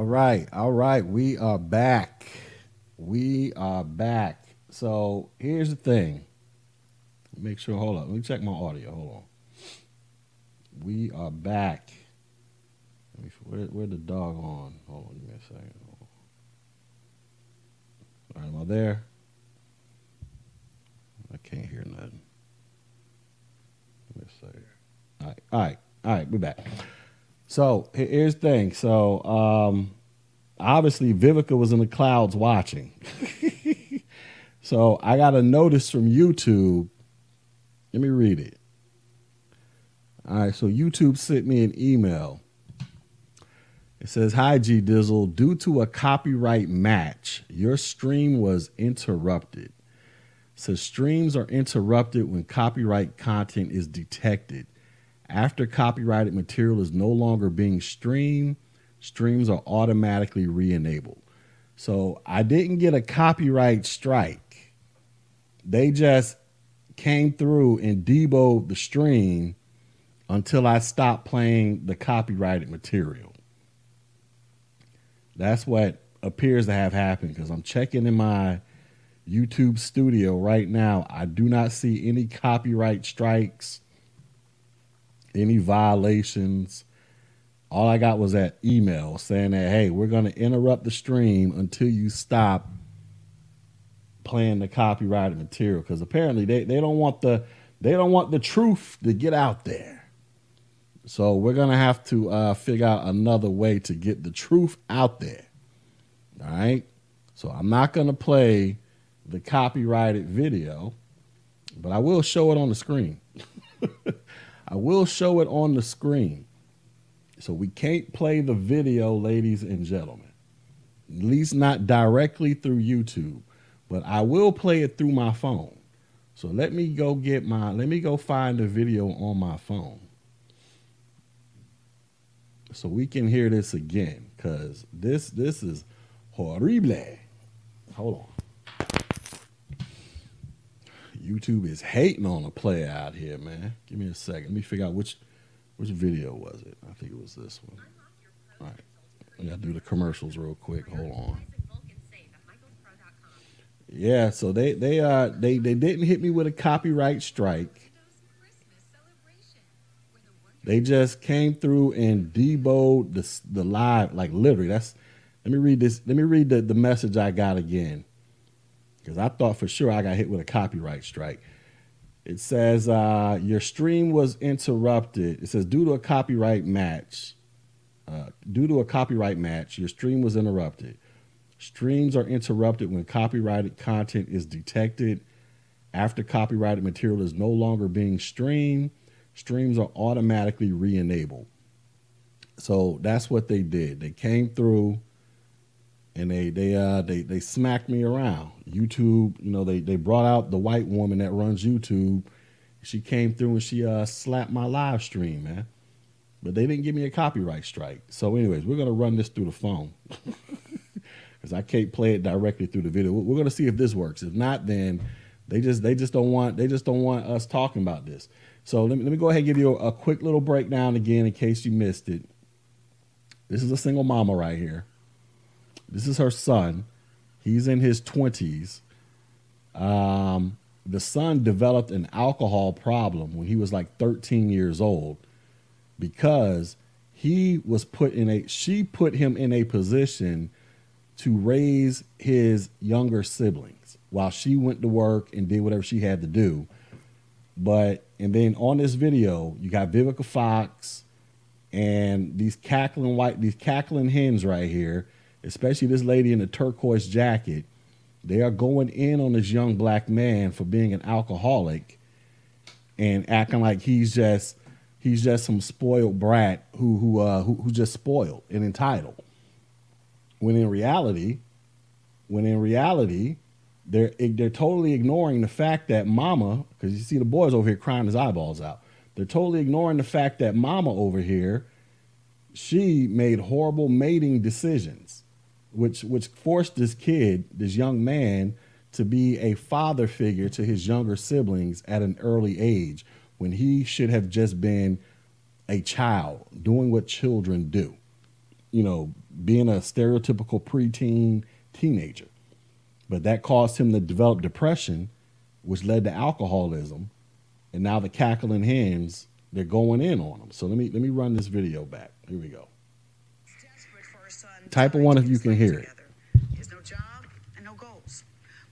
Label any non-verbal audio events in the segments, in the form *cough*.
All right, all right. We are back. We are back. So here's the thing. Make sure. Hold on. Let me check my audio. Hold on. We are back. Me, where, where the dog on? Hold on. Give me a second. All right, am I there? I can't hear nothing. Let me see. All right, all right, all right. We're back. So here's the thing. So um, obviously Vivica was in the clouds watching. *laughs* so I got a notice from YouTube. Let me read it. All right, so YouTube sent me an email. It says, Hi, G Dizzle. Due to a copyright match, your stream was interrupted. It says streams are interrupted when copyright content is detected. After copyrighted material is no longer being streamed, streams are automatically re enabled. So I didn't get a copyright strike. They just came through and deboed the stream until I stopped playing the copyrighted material. That's what appears to have happened because I'm checking in my YouTube studio right now. I do not see any copyright strikes any violations. All I got was that email saying that, hey, we're going to interrupt the stream until you stop playing the copyrighted material because apparently they, they don't want the they don't want the truth to get out there. So we're gonna have to uh, figure out another way to get the truth out there. All right. So I'm not gonna play the copyrighted video, but I will show it on the screen. *laughs* I will show it on the screen. So we can't play the video, ladies and gentlemen. At least not directly through YouTube, but I will play it through my phone. So let me go get my let me go find the video on my phone. So we can hear this again cuz this this is horrible. Hold on. YouTube is hating on a player out here, man. Give me a second. Let me figure out which which video was it. I think it was this one. All right. I gotta do the commercials real quick. Hold on. Yeah, so they they uh they they didn't hit me with a copyright strike. They just came through and deboed the the live like literally. That's let me read this. Let me read the, the message I got again because I thought for sure I got hit with a copyright strike. It says uh, your stream was interrupted. It says due to a copyright match. Uh, due to a copyright match, your stream was interrupted. Streams are interrupted when copyrighted content is detected. After copyrighted material is no longer being streamed, streams are automatically re-enabled. So that's what they did. They came through and they they uh they they smacked me around. YouTube, you know, they they brought out the white woman that runs YouTube. She came through and she uh slapped my live stream, man. But they didn't give me a copyright strike. So, anyways, we're gonna run this through the phone *laughs* because I can't play it directly through the video. We're gonna see if this works. If not, then they just they just don't want they just don't want us talking about this. So let me let me go ahead and give you a, a quick little breakdown again in case you missed it. This is a single mama right here. This is her son. He's in his 20s. Um, the son developed an alcohol problem when he was like 13 years old because he was put in a she put him in a position to raise his younger siblings while she went to work and did whatever she had to do. But and then on this video, you got Vivica Fox and these cackling white these cackling hens right here especially this lady in the turquoise jacket, they are going in on this young black man for being an alcoholic and acting like he's just he's just some spoiled brat who who uh who, who just spoiled and entitled. When in reality, when in reality, they're they're totally ignoring the fact that mama, because you see the boys over here crying his eyeballs out. They're totally ignoring the fact that mama over here, she made horrible mating decisions which which forced this kid, this young man, to be a father figure to his younger siblings at an early age when he should have just been a child doing what children do. you know, being a stereotypical preteen teenager. But that caused him to develop depression, which led to alcoholism. And now the cackling hens, they're going in on him. So let me let me run this video back. Here we go. Type of one if you can hear it. He has no job and no goals.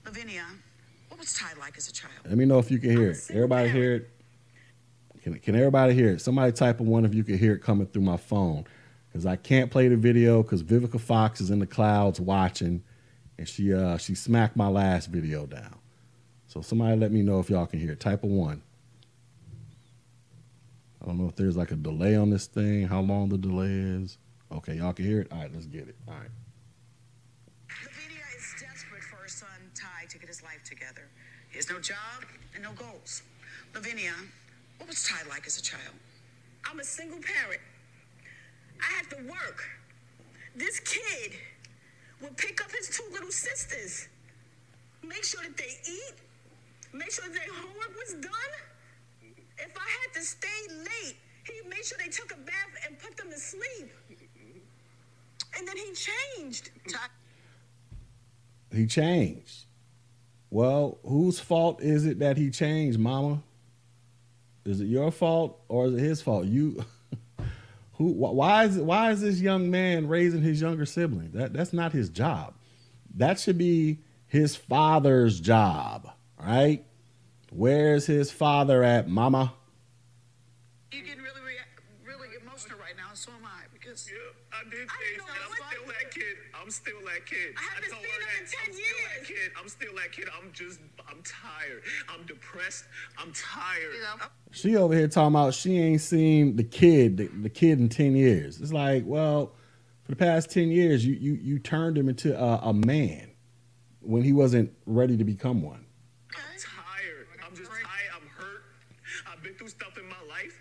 Lavinia, what was Ty like as a child? Let me know if you can hear it. Everybody hear it? Can, can everybody hear it? Somebody type of one if you can hear it coming through my phone. Because I can't play the video because Vivica Fox is in the clouds watching and she uh she smacked my last video down. So somebody let me know if y'all can hear it. Type of one. I don't know if there's like a delay on this thing, how long the delay is. Okay, y'all can hear it? All right, let's get it. All right. Lavinia is desperate for her son, Ty, to get his life together. He has no job and no goals. Lavinia, what was Ty like as a child? I'm a single parent. I have to work. This kid would pick up his two little sisters, make sure that they eat, make sure that their homework was done. If I had to stay late, he made sure they took a bath and put them to sleep. And then he changed. He changed. Well, whose fault is it that he changed, mama? Is it your fault or is it his fault? You *laughs* who wh- why is it why is this young man raising his younger sibling? That that's not his job. That should be his father's job, right? Where's his father at, mama? getting really, rea- really emotional right now, and so am I, because Yeah, I did I change. know and I'm what- still that kid. I'm still that kid. I haven't told seen her him in that 10 I'm still that kid. I'm still that kid. I'm just, I'm tired. I'm depressed. I'm tired. you know, She over here talking about she ain't seen the kid, the, the kid in ten years. It's like, well, for the past ten years, you you you turned him into a, a man when he wasn't ready to become one. I'm tired. I'm just tired. I'm hurt. I've been through stuff in my life.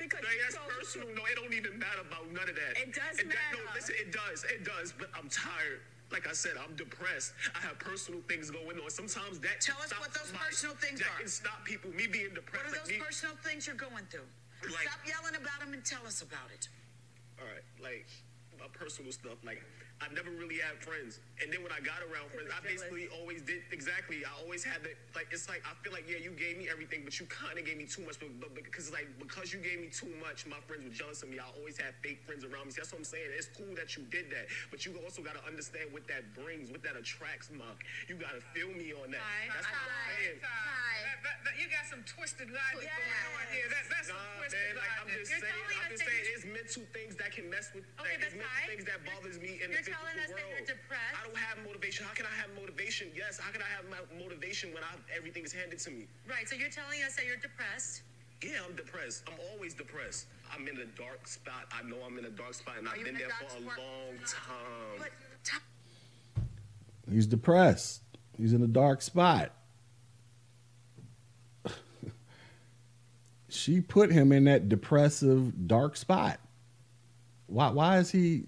Because Like, that's chose- personal. No, it don't even matter about none of that. It does that- No, matter. listen, it does. It does. But I'm tired. Like I said, I'm depressed. I have personal things going on. Sometimes that Tell us what those personal things that are. can stop people. Me being depressed. what are like those me, personal things you're going through? Like- Stop yelling about them and tell us about it. All right, like my personal stuff. Like I never really had friends, and then when I got around friends, I basically always did exactly. I always had the like. It's like I feel like yeah, you gave me everything, but you kind of gave me too much. But, but because like because you gave me too much, my friends were jealous of me. I always had fake friends around me. So that's what I'm saying. It's cool that you did that, but you also got to understand what that brings, what that attracts, Mark. You got to feel me on that. Ty, That's what I'm saying. Ty. That- that- that- you got some twisted logic Yes. going on here. That, that's some twisted man, like I'm just You're saying, I'm just saying, it's mental things that can mess with. Okay, that, it's mental Ty, things that bothers me in you're the telling physical us that you're world. depressed? I don't have motivation. How can I have motivation? Yes. How can I have my motivation when I everything is handed to me? Right, so you're telling us that you're depressed. Yeah, I'm depressed. I'm always depressed. I'm in a dark spot. I know I'm in a dark spot, and Are I've been there for a spot? long time. But Ty, He's depressed. He's in a dark spot. She put him in that depressive dark spot. Why why is he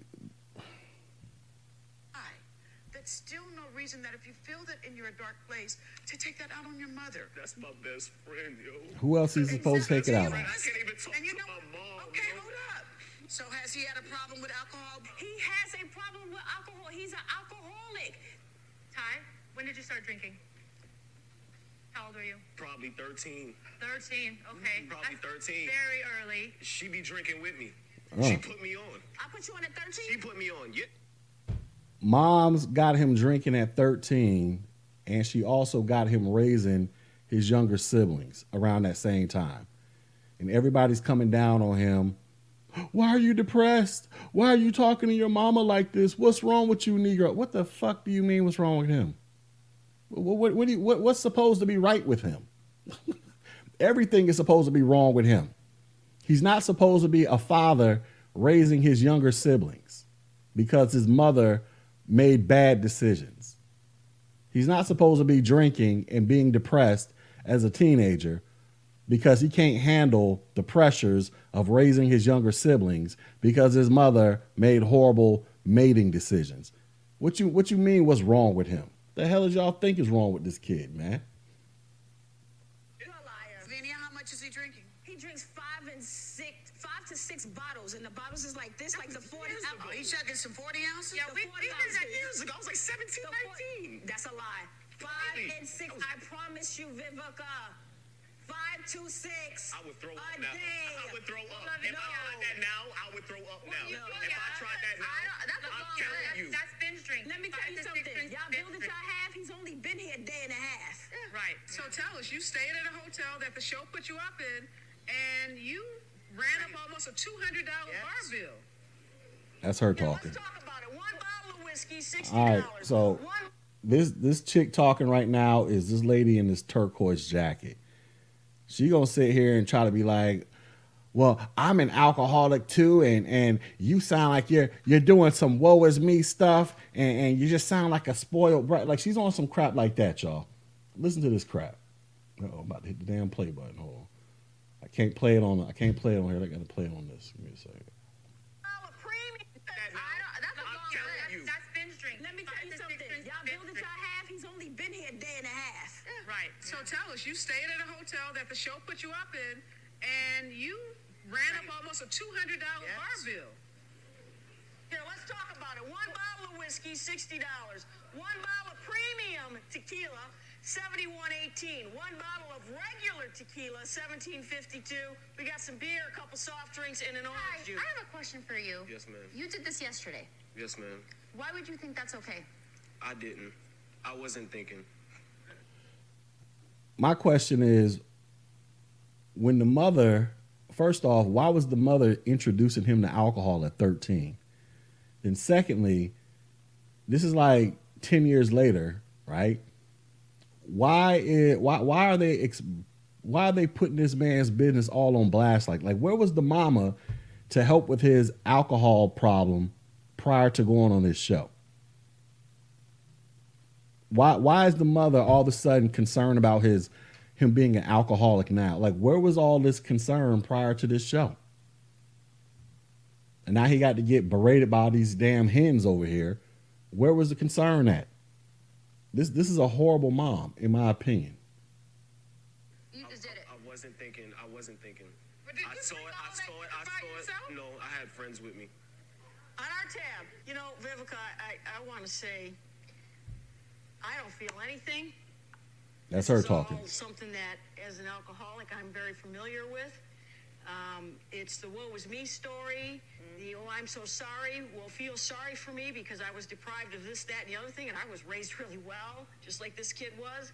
that's still no reason that if you feel that in you're dark place, to take that out on your mother. That's my best friend, yo. who else is he supposed to take it out on? I can't even talk And you to know, my mom. okay, yo. hold up. So has he had a problem with alcohol? He has a problem with alcohol. He's an alcoholic. Ty, when did you start drinking? How old are you? Probably 13. 13. Okay. Mm-hmm, probably That's 13. Very early. She be drinking with me. Oh. She put me on. I put you on at 13? She put me on. Yeah. Mom's got him drinking at 13, and she also got him raising his younger siblings around that same time. And everybody's coming down on him. Why are you depressed? Why are you talking to your mama like this? What's wrong with you, Negro? What the fuck do you mean what's wrong with him? What, what, you- what- what's supposed to be right with him? *laughs* Everything is supposed to be wrong with him. He's not supposed to be a father raising his younger siblings because his mother made bad decisions. He's not supposed to be drinking and being depressed as a teenager because he can't handle the pressures of raising his younger siblings because his mother made horrible mating decisions. What you what you mean what's wrong with him? The hell is y'all think is wrong with this kid, man? You're a liar. Lavinia, how much is he drinking? He drinks five and six, five to six bottles, and the bottles is like this, like the 40 Years ago. He chugging some 40 ounces? Yeah, we, The we did that years ago. I was like 17, 19. 40 That's a lie. Five Really? and six. I promise you, Vivica. Five to six. I would throw a up now. day. I would throw up. Love If it. I tried that now, I would throw up now. you- If yeah, I tried that now, I don't- that's a I'm telling list. you. That's binge drink. Let me tell Five you something. Y'all binge build it drink. y'all have. He's only been here a day and a half. Right. So tell us, you stayed at a hotel that the show put you up in, and you ran up almost a two hundred dollar Yes. bar bill. That's her Now, talking. let's talk about it. One bottle of whiskey, $60. All right, so One this this chick talking right now is this lady in this turquoise jacket. She gonna sit here and try to be like, "Well, I'm an alcoholic too, and and you sound like you're you're doing some woe is me stuff, and, and you just sound like a spoiled brat." Like she's on some crap like that, y'all. Listen to this crap. Oh, I'm about to hit the damn play button. Hold on. I can't play it on. I can't play it on here. I gotta play it on this. Give me a second. bottle of premium. I don't, that's a I'm long telling list. you. That's binge drink. Let me Five tell you to six something. drinks, Y'all binge build it drink. y'all have. He's only been here a day and a half. Right. So tell us, you stayed at a hotel that the show put you up in, and you ran up almost a two hundred dollar Yes. bar bill. Here, let's talk about it. One bottle of whiskey, $60. One bottle of premium tequila, seventy-one eighteen. One bottle of regular tequila, seventeen fifty-two. We got some beer, a couple soft drinks, and an Hi, orange juice. I have a question for you. Yes, ma'am. You did this yesterday. Yes, ma'am. Why would you think that's okay? I didn't. I wasn't thinking. My question is when the mother first off why was the mother introducing him to alcohol at 13 then secondly this is like 10 years later right? Why why why are they ex, why are they putting this man's business all on blast? Like like where was the mama to help with his alcohol problem prior to going on this show why why is the mother all of a sudden concerned about his him being an alcoholic now? Like where was all this concern prior to this show? And now he got to get berated by these damn hens over here. Where was the concern at? This this is a horrible mom, in my opinion. You just did it. I wasn't thinking. I wasn't thinking. But did I you saw drink it. I saw it. I saw it. No, I had friends with me. On our tab, you know, Vivica, I, I want to say, I don't feel anything. That's This her is all talking. something that, as an alcoholic, I'm very familiar with. Um, it's the woe is me story. The oh, I'm so sorry. Well, feel sorry for me because I was deprived of this, that, and the other thing, and I was raised *laughs* really well, just like this kid was.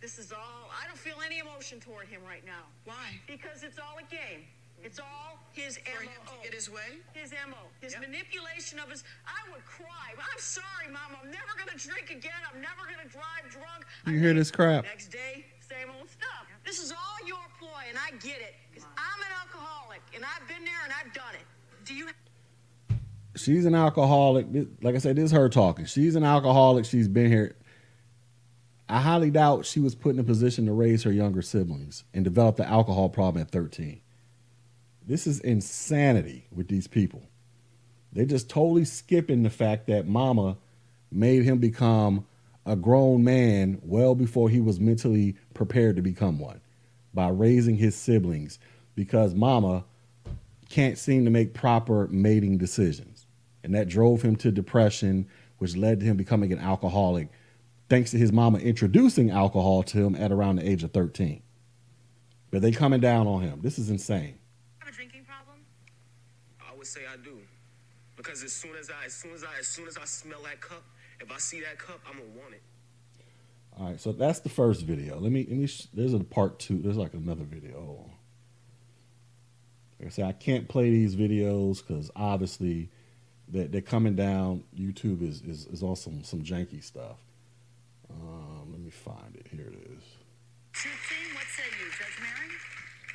This is all. I don't feel any emotion toward him right now. Why? Because it's all a game. It's all his For him MO. to get his way? His MO. His manipulation of his. I would cry. I'm sorry, Mom. I'm never going to drink again. I'm never going to drive drunk. You I hear this crap? Next day, same old stuff. This is all your ploy, and I get it. Because I'm an alcoholic, and I've been there, and I've done it. Do you She's an alcoholic. Like I said, this is her talking. She's an alcoholic. She's been here. I highly doubt she was put in a position to raise her younger siblings and develop the alcohol problem at 13. This is insanity with these people. They're just totally skipping the fact that mama made him become a grown man well before he was mentally prepared to become one by raising his siblings because mama can't seem to make proper mating decisions. And that drove him to depression, which led to him becoming an alcoholic, thanks to his mama introducing alcohol to him at around the age of 13. But they coming down on him. This is insane. Have a drinking problem? I would say I do, because as soon as I, as soon as I, as soon as I smell that cup, if I see that cup, I'm gonna want it. All right, so that's the first video. Let me let me. sh- There's a part two. There's like another video. Like I say, I can't play these videos because obviously that they're coming down. YouTube is is, is on some some janky stuff. Um, let me find it. Here it is. Truthing, what say you, Judge Mary?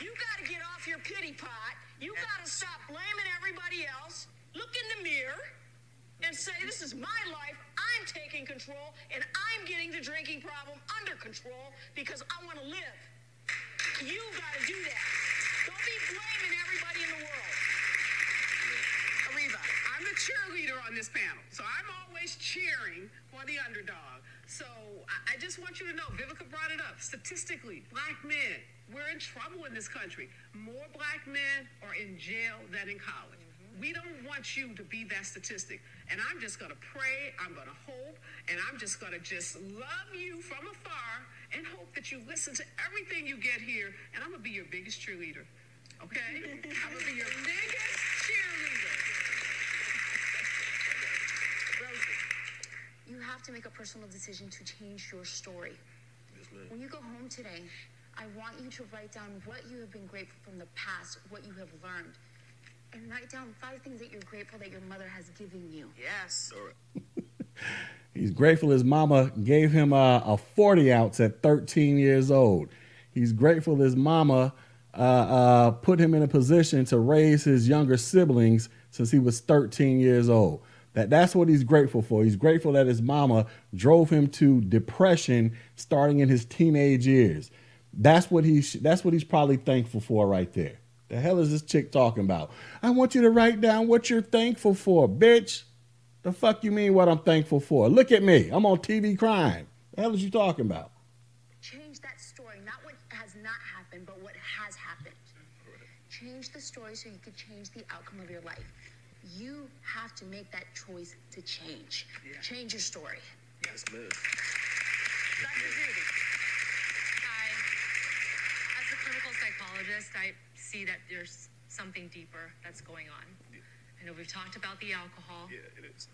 You got to get off your pity pot. You got to stop blaming everybody else. Look in the mirror and say, This is my life. I'm taking control, and I'm getting the drinking problem under control because I want to live. You got to do that. Don't be blaming everybody in the world. Areva, I'm the cheerleader on this panel, so I'm always cheering for the underdog. So I, I just want you to know, Vivica brought it up. Statistically, black men, we're in trouble in this country. More black men are in jail than in college. Mm-hmm. We don't want you to be that statistic. And I'm just going to pray, I'm going to hope, and I'm just going to just love you from afar and hope that you listen to everything you get here. And I'm going to be your biggest cheerleader. Okay? *laughs* I'm going to be your biggest cheerleader. You have to make a personal decision to change your story. When you go home today, I want you to write down what you have been grateful from the past, what you have learned, and write down five things that you're grateful that your mother has given you. Yes. All right. *laughs* He's grateful his mama gave him a, a 40 ounce at 13 years old. He's grateful his mama uh, uh, put him in a position to raise his younger siblings since he was 13 years old. That, that's what he's grateful for. He's grateful that his mama drove him to depression starting in his teenage years. That's what he's that's what he's probably thankful for right there. The hell is this chick talking about? I want you to write down what you're thankful for, bitch. The fuck you mean what I'm thankful for? Look at me. I'm on TV crying. The hell is you talking about? Change that story, not what has not happened, but what has happened. Change the story so you could change the outcome of your life. You have to make that choice to change. Change your story. Yes, ma'am. Dr. Judy. I, as a clinical psychologist, I see that there's something deeper that's going on. I know we've talked about the alcohol. Yeah, it is.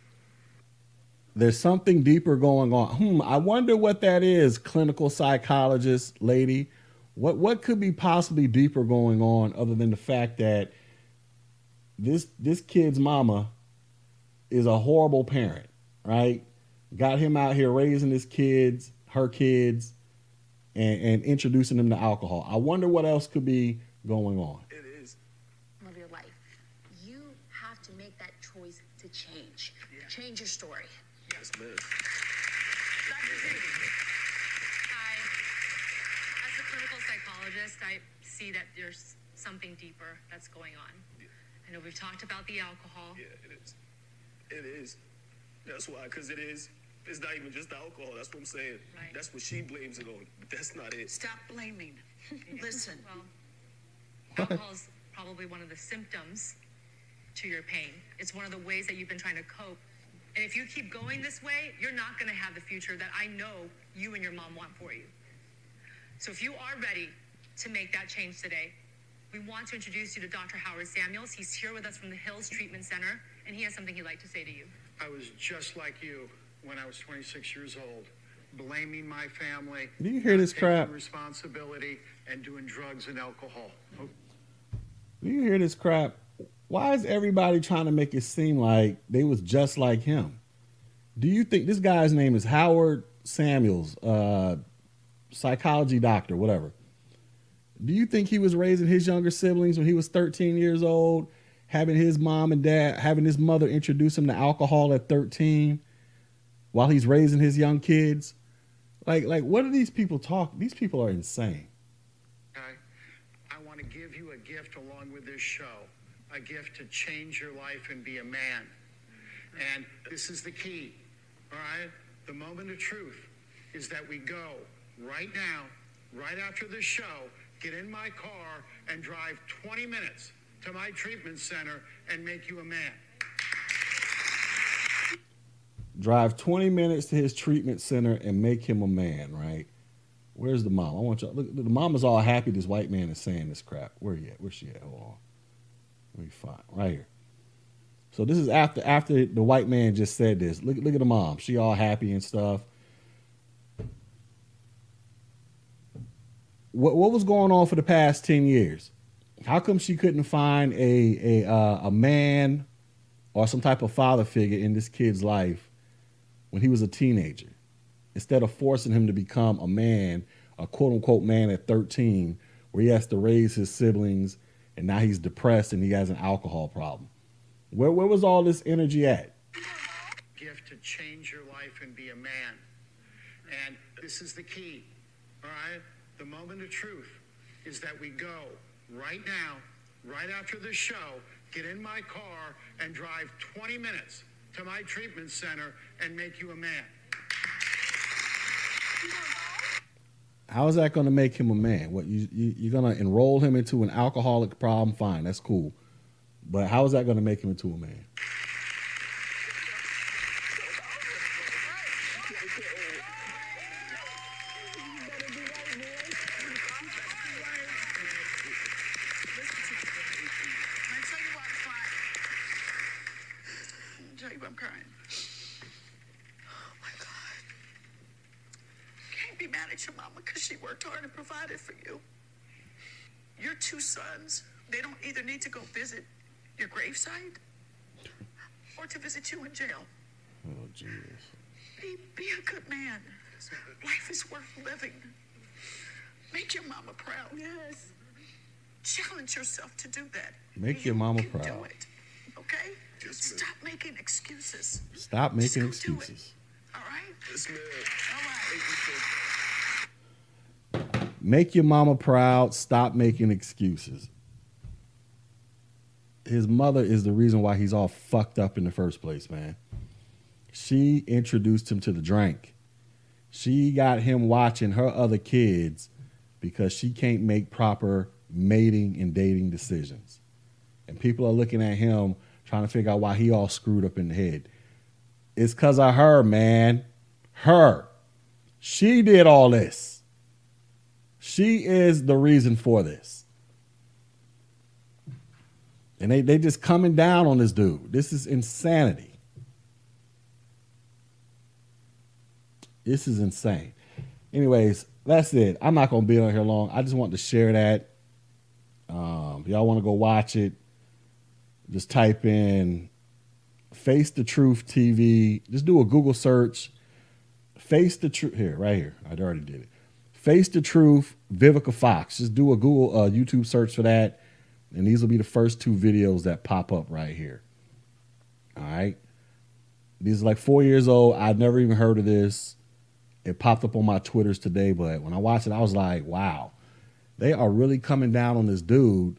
There's something deeper going on. Hmm, I wonder what that is, clinical psychologist lady. What what could be possibly deeper going on other than the fact that this this kid's mama is a horrible parent, right? Got him out here raising his kids, her kids, and, and introducing them to alcohol. I wonder what else could be going on. It is. Of your life. You have to make that choice to change. Change your story. Yes, ma'am. Dr. Judy. As a clinical psychologist, I see that there's something deeper that's going on. I know we've talked about the alcohol. Yeah, it is. It is. That's why, because it is. It's not even just the alcohol. That's what I'm saying. Right. That's what she blames it on. But that's not it. Stop blaming. *laughs* Listen. Well, *laughs* alcohol is probably one of the symptoms to your pain. It's one of the ways that you've been trying to cope. And if you keep going this way, you're not going to have the future that I know you and your mom want for you. So if you are ready to make that change today, we want to introduce you to Dr. Howard Samuels. He's here with us from the Hills Treatment Center, and he has something he'd like to say to you. I was just like you when I was 26 years old, blaming my family. Do you hear this taking crap? Responsibility and doing drugs and alcohol. Oh, Do you hear this crap? Why is everybody trying to make it seem like they was just like him? Do you think this guy's name is Howard Samuels, uh, psychology doctor, whatever? Do you think he was raising his younger siblings when he was 13 years old, having his mom and dad, having his mother introduce him to alcohol at 13, while he's raising his young kids? Like, like, what are these people talk? These people are insane. Okay? I want to give you a gift along with this show a gift to change your life and be a man. And this is the key, all right? The moment of truth is that we go right now, right after this show, get in my car and drive 20 minutes to my treatment center and make you a man. drive 20 minutes to his treatment center and make him a man, right? Where's the mom? I want you look the mom is all happy this white man is saying this crap. Where he at? Where's she at? Hold on. Let me find right here. So this is after after the white man just said this. Look look at the mom. She all happy and stuff. What what was going on for the past 10 years? How come she couldn't find a a uh, a man or some type of father figure in this kid's life when he was a teenager instead of forcing him to become a man, a quote unquote man at 13, where he has to raise his siblings and now he's depressed and he has an alcohol problem. Where, where was all this energy at? gift to change your life and be a man. And this is the key, all right? The moment of truth is that we go right now, right after the show, get in my car and drive 20 minutes to my treatment center and make you a man. How is that going to make him a man? What you, you you're going to enroll him into an alcoholic problem? Fine, that's cool. But how is that going to make him into a man? I tell you what, Flat. I tell you what, I'm crying. Oh my God. Can't be mad at your mama because she worked hard and provided for you. Your two sons, they don't either need to go visit your gravesite or to visit you in jail. Oh Jesus! Be, be a good man. Life is worth living. Make your mama proud. Yes. Challenge yourself to do that. Make You your mama can do proud. it. Okay? Stop making excuses. Stop making Just go do it. excuses. All right? Yes, man. All right. Make your mama proud. Stop making excuses. His mother is the reason why he's all fucked up in the first place, man. She introduced him to the drink. She got him watching her other kids because she can't make proper mating and dating decisions. And people are looking at him trying to figure out why he all screwed up in the head. It's because of her, man. Her. She did all this. She is the reason for this. And they they just coming down on this dude. This is insanity. This is insane. Anyways, that's it. I'm not gonna be on here long. I just want to share that. Y'all want to go watch it, just type in Face the Truth TV. Just do a Google search. Face the Truth here, right here. I already did it. Face the Truth, Vivica Fox. Just do a Google uh, YouTube search for that, and these will be the first two videos that pop up right here. All right. These are like four years old. I'd never even heard of this. It popped up on my Twitters today, but when I watched it, I was like, wow, they are really coming down on this dude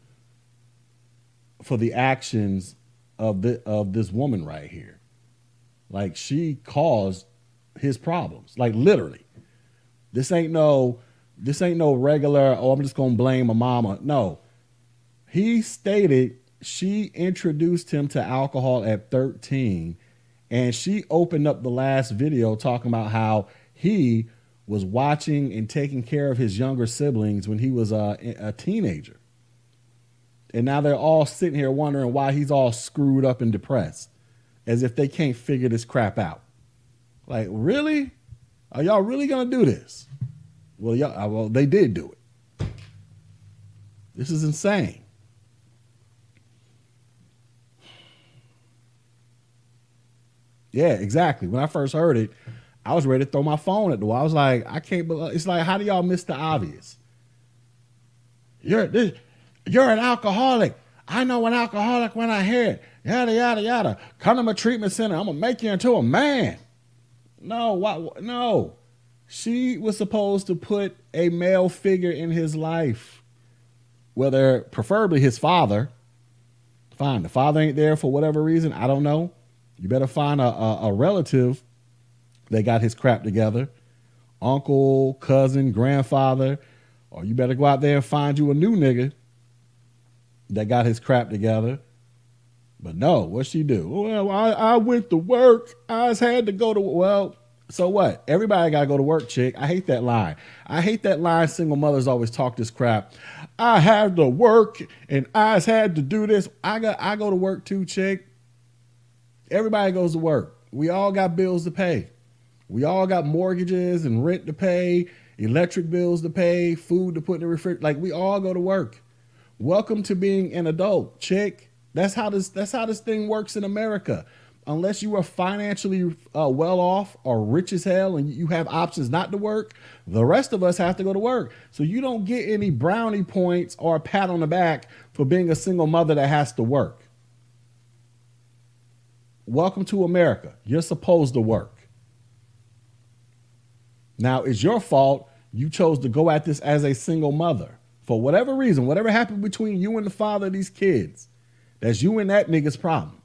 for the actions of the of this woman right here. Like she caused his problems. Like literally. This ain't no this ain't no regular, oh, I'm just gonna blame my mama. No. He stated she introduced him to alcohol at 13 and she opened up the last video talking about how he was watching and taking care of his younger siblings when he was a, a teenager. And now they're all sitting here wondering why he's all screwed up and depressed, as if they can't figure this crap out. Like, really? Are y'all really gonna do this? Well, y'all, uh, well, they did do it. This is insane. Yeah, exactly. When I first heard it, I was ready to throw my phone at the wall. I was like, I can't believe it's like, how do y'all miss the obvious? You're this, you're an alcoholic. I know an alcoholic when I hear it. Yada yada yada. Come to my treatment center. I'm gonna make you into a man. No, what? No. She was supposed to put a male figure in his life, whether preferably his father. Fine, the father ain't there for whatever reason. I don't know. You better find a, a, a relative that got his crap together, uncle, cousin, grandfather, or you better go out there and find you a new nigga that got his crap together. But no, what she do? Well, I, I went to work. I had to go to well. So what? Everybody got to go to work, chick. I hate that line. I hate that line. Single mothers always talk this crap. I had to work and I had to do this. I got. I go to work too, chick. Everybody goes to work. We all got bills to pay. We all got mortgages and rent to pay, electric bills to pay, food to put in the refrigerator. Like we all go to work. Welcome to being an adult, chick. That's how this. That's how this thing works in America. Unless you are financially uh, well off or rich as hell and you have options not to work, the rest of us have to go to work. So you don't get any brownie points or a pat on the back for being a single mother that has to work. Welcome to America. You're supposed to work. Now, it's your fault you chose to go at this as a single mother. For whatever reason, whatever happened between you and the father of these kids, That's you and that nigga's problem.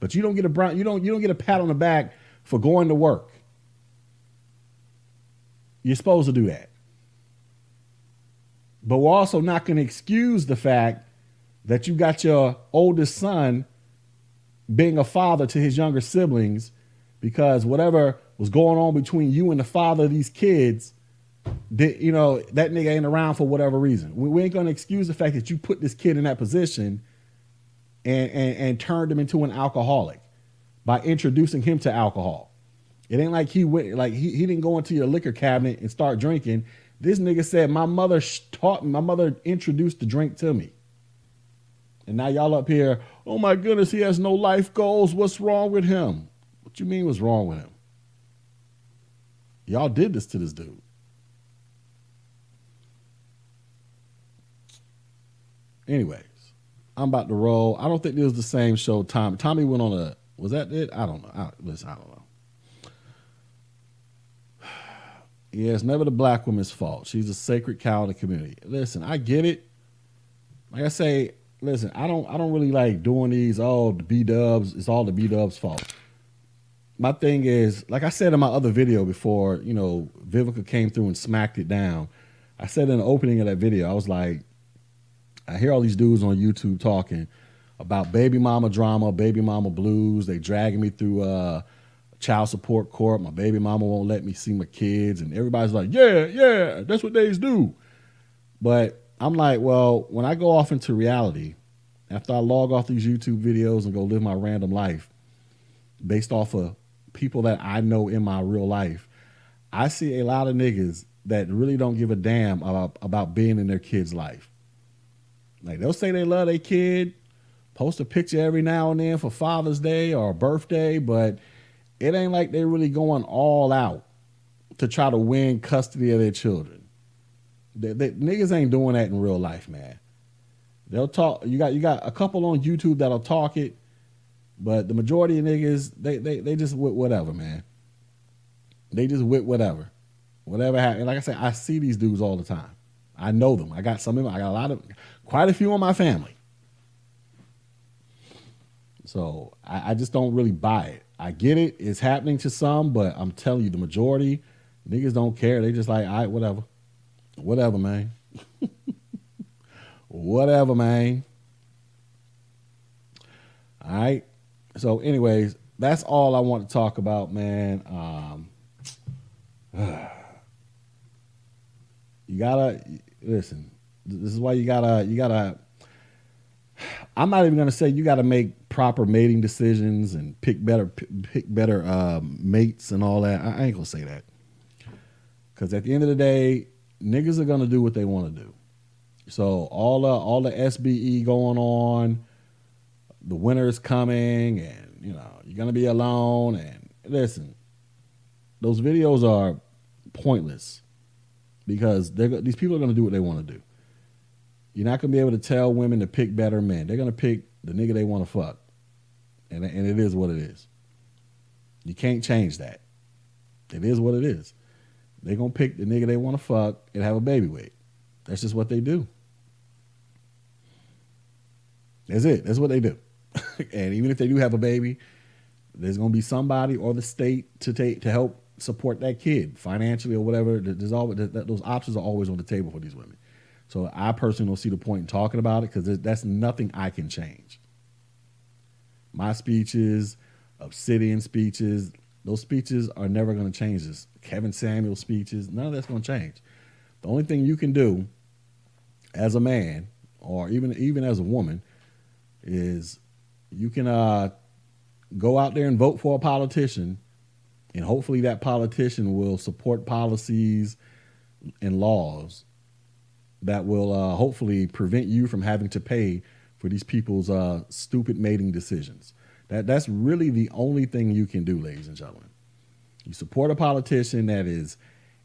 But you don't get a brown, you don't you don't get a pat on the back for going to work. You're supposed to do that. But we're also not going to excuse the fact that you got your oldest son being a father to his younger siblings because whatever was going on between you and the father of these kids, you know, that nigga ain't around for whatever reason. We, we ain't to excuse the fact that you put this kid in that position and, and, and turned him into an alcoholic by introducing him to alcohol. It ain't like he went like he, he didn't go into your liquor cabinet and start drinking. This nigga said my mother taught my mother introduced the drink to me. And now y'all up here, oh my goodness, he has no life goals. What's wrong with him? What you mean what's wrong with him? Y'all did this to this dude. Anyways, I'm about to roll. I don't think this was the same show. Tommy Tommy went on a was that it? I don't know. I, listen, I don't know. *sighs* Yeah, it's never the black woman's fault. She's a sacred cow in the community. Listen, I get it. Like I say, listen, I don't I don't really like doing these, oh, the B dubs, it's all the B dubs fault. My thing is, like I said in my other video before, you know, Vivica came through and smacked it down. I said in the opening of that video, I was like, I hear all these dudes on YouTube talking about baby mama drama, baby mama blues. They dragging me through uh, child support court. My baby mama won't let me see my kids, and everybody's like, "Yeah, yeah, that's what they do." But I'm like, well, when I go off into reality, after I log off these YouTube videos and go live my random life, based off of people that I know in my real life, I see a lot of niggas that really don't give a damn about about being in their kid's life. Like they'll say they love their kid, post a picture every now and then for Father's Day or birthday, but it ain't like they're really going all out to try to win custody of their children. They, niggas ain't doing that in real life, man. They'll talk. You got you got a couple on YouTube that'll talk it, but the majority of niggas they they they just with whatever, man. They just with whatever, whatever happens. Like I said, I see these dudes all the time. I know them. I got some of them. I got a lot of, quite a few in my family. So I, I, just don't really buy it. I get it; it's happening to some, but I'm telling you, the majority niggas don't care. They just like, all right, whatever, whatever, man, *laughs* whatever, man. All right. So, anyways, that's all I want to talk about, man. Um, *sighs* you gotta listen. This is why you gotta you gotta I'm not even gonna say you got to make proper mating decisions and pick better pick better um, mates and all that. I ain't gonna say that because at the end of the day, niggas are gonna do what they want to do. So all the all the SBE going on, the winter's coming, and you know you're gonna be alone. And listen, those videos are pointless because these people are gonna do what they want to do. You're not gonna be able to tell women to pick better men. They're gonna pick the nigga they want to fuck, and and it is what it is. You can't change that. It is what it is. They're gonna pick the nigga they want to fuck and have a baby with. That's just what they do. That's it. That's what they do. *laughs* and even if they do have a baby, there's gonna be somebody or the state to take to help support that kid financially or whatever. There's always those options are always on the table for these women. So I personally don't see the point in talking about it because that's nothing I can change. My speeches, Obsidian speeches, those speeches are never going to change this. Kevin Samuels speeches, none of that's going to change. The only thing you can do as a man or even even as a woman is you can uh, go out there and vote for a politician and hopefully that politician will support policies and laws that will uh, hopefully prevent you from having to pay for these people's uh, stupid mating decisions. That that's really the only thing you can do, ladies and gentlemen. You support a politician that is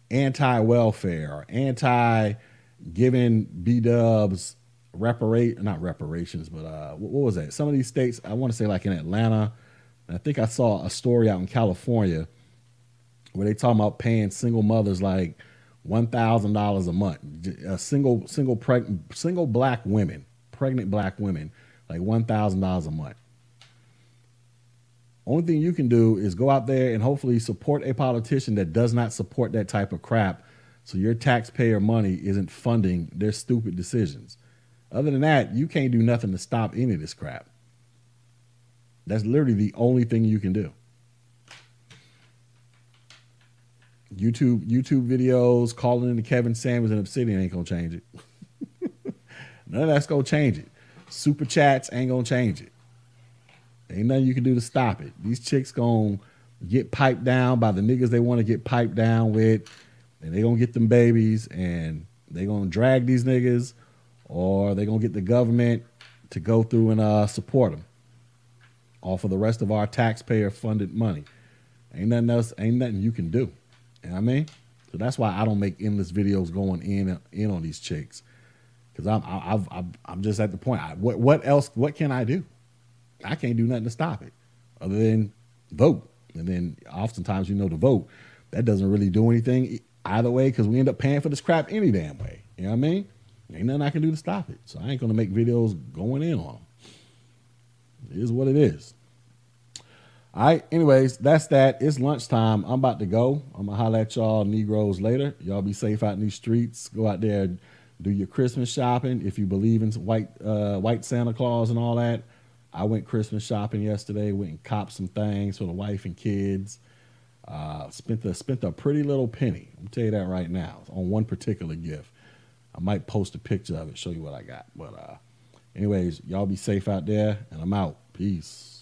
anti-welfare or anti-giving B Dubs reparate not reparations, but uh, what, what was that? Some of these states, I want to say like in Atlanta, I think I saw a story out in California where they talking about paying single mothers like one thousand dollars a month. A uh, single single preg- single black women, pregnant black women, like one thousand dollars a month. Only thing you can do is go out there and hopefully support a politician that does not support that type of crap so your taxpayer money isn't funding their stupid decisions. Other than that, you can't do nothing to stop any of this crap. That's literally the only thing you can do. YouTube YouTube videos, calling into Kevin Samuels and Obsidian ain't gonna change it. *laughs* None of that's gonna change it. Super chats ain't gonna change it. Ain't nothing you can do to stop it. These chicks gonna get piped down by the niggas they want to get piped down with, and they gonna get them babies, and they gonna drag these niggas, or they gonna get the government to go through and uh, support them, all for the rest of our taxpayer funded money. Ain't nothing else. Ain't nothing you can do. You know what I mean? So that's why I don't make endless videos going in in on these chicks, because I'm I've, I've, I'm just at the point. I, what what else? What can I do? I can't do nothing to stop it other than vote. And then oftentimes, you know, the vote that doesn't really do anything either way because we end up paying for this crap any damn way. You know what I mean? Ain't nothing I can do to stop it. So I ain't gonna make videos going in on them. It is what it is. All right. Anyways, that's that. It's lunchtime. I'm about to go. I'm gonna holler at y'all Negroes later. Y'all be safe out in these streets. Go out there, do your Christmas shopping. If you believe in white uh, white Santa Claus and all that, I went Christmas shopping yesterday. Went and copped some things for the wife and kids. Uh, spent the spent a pretty little penny. I'm tell you that right now on one particular gift. I might post a picture of it, show you what I got. But uh, anyways, y'all be safe out there, and I'm out. Peace.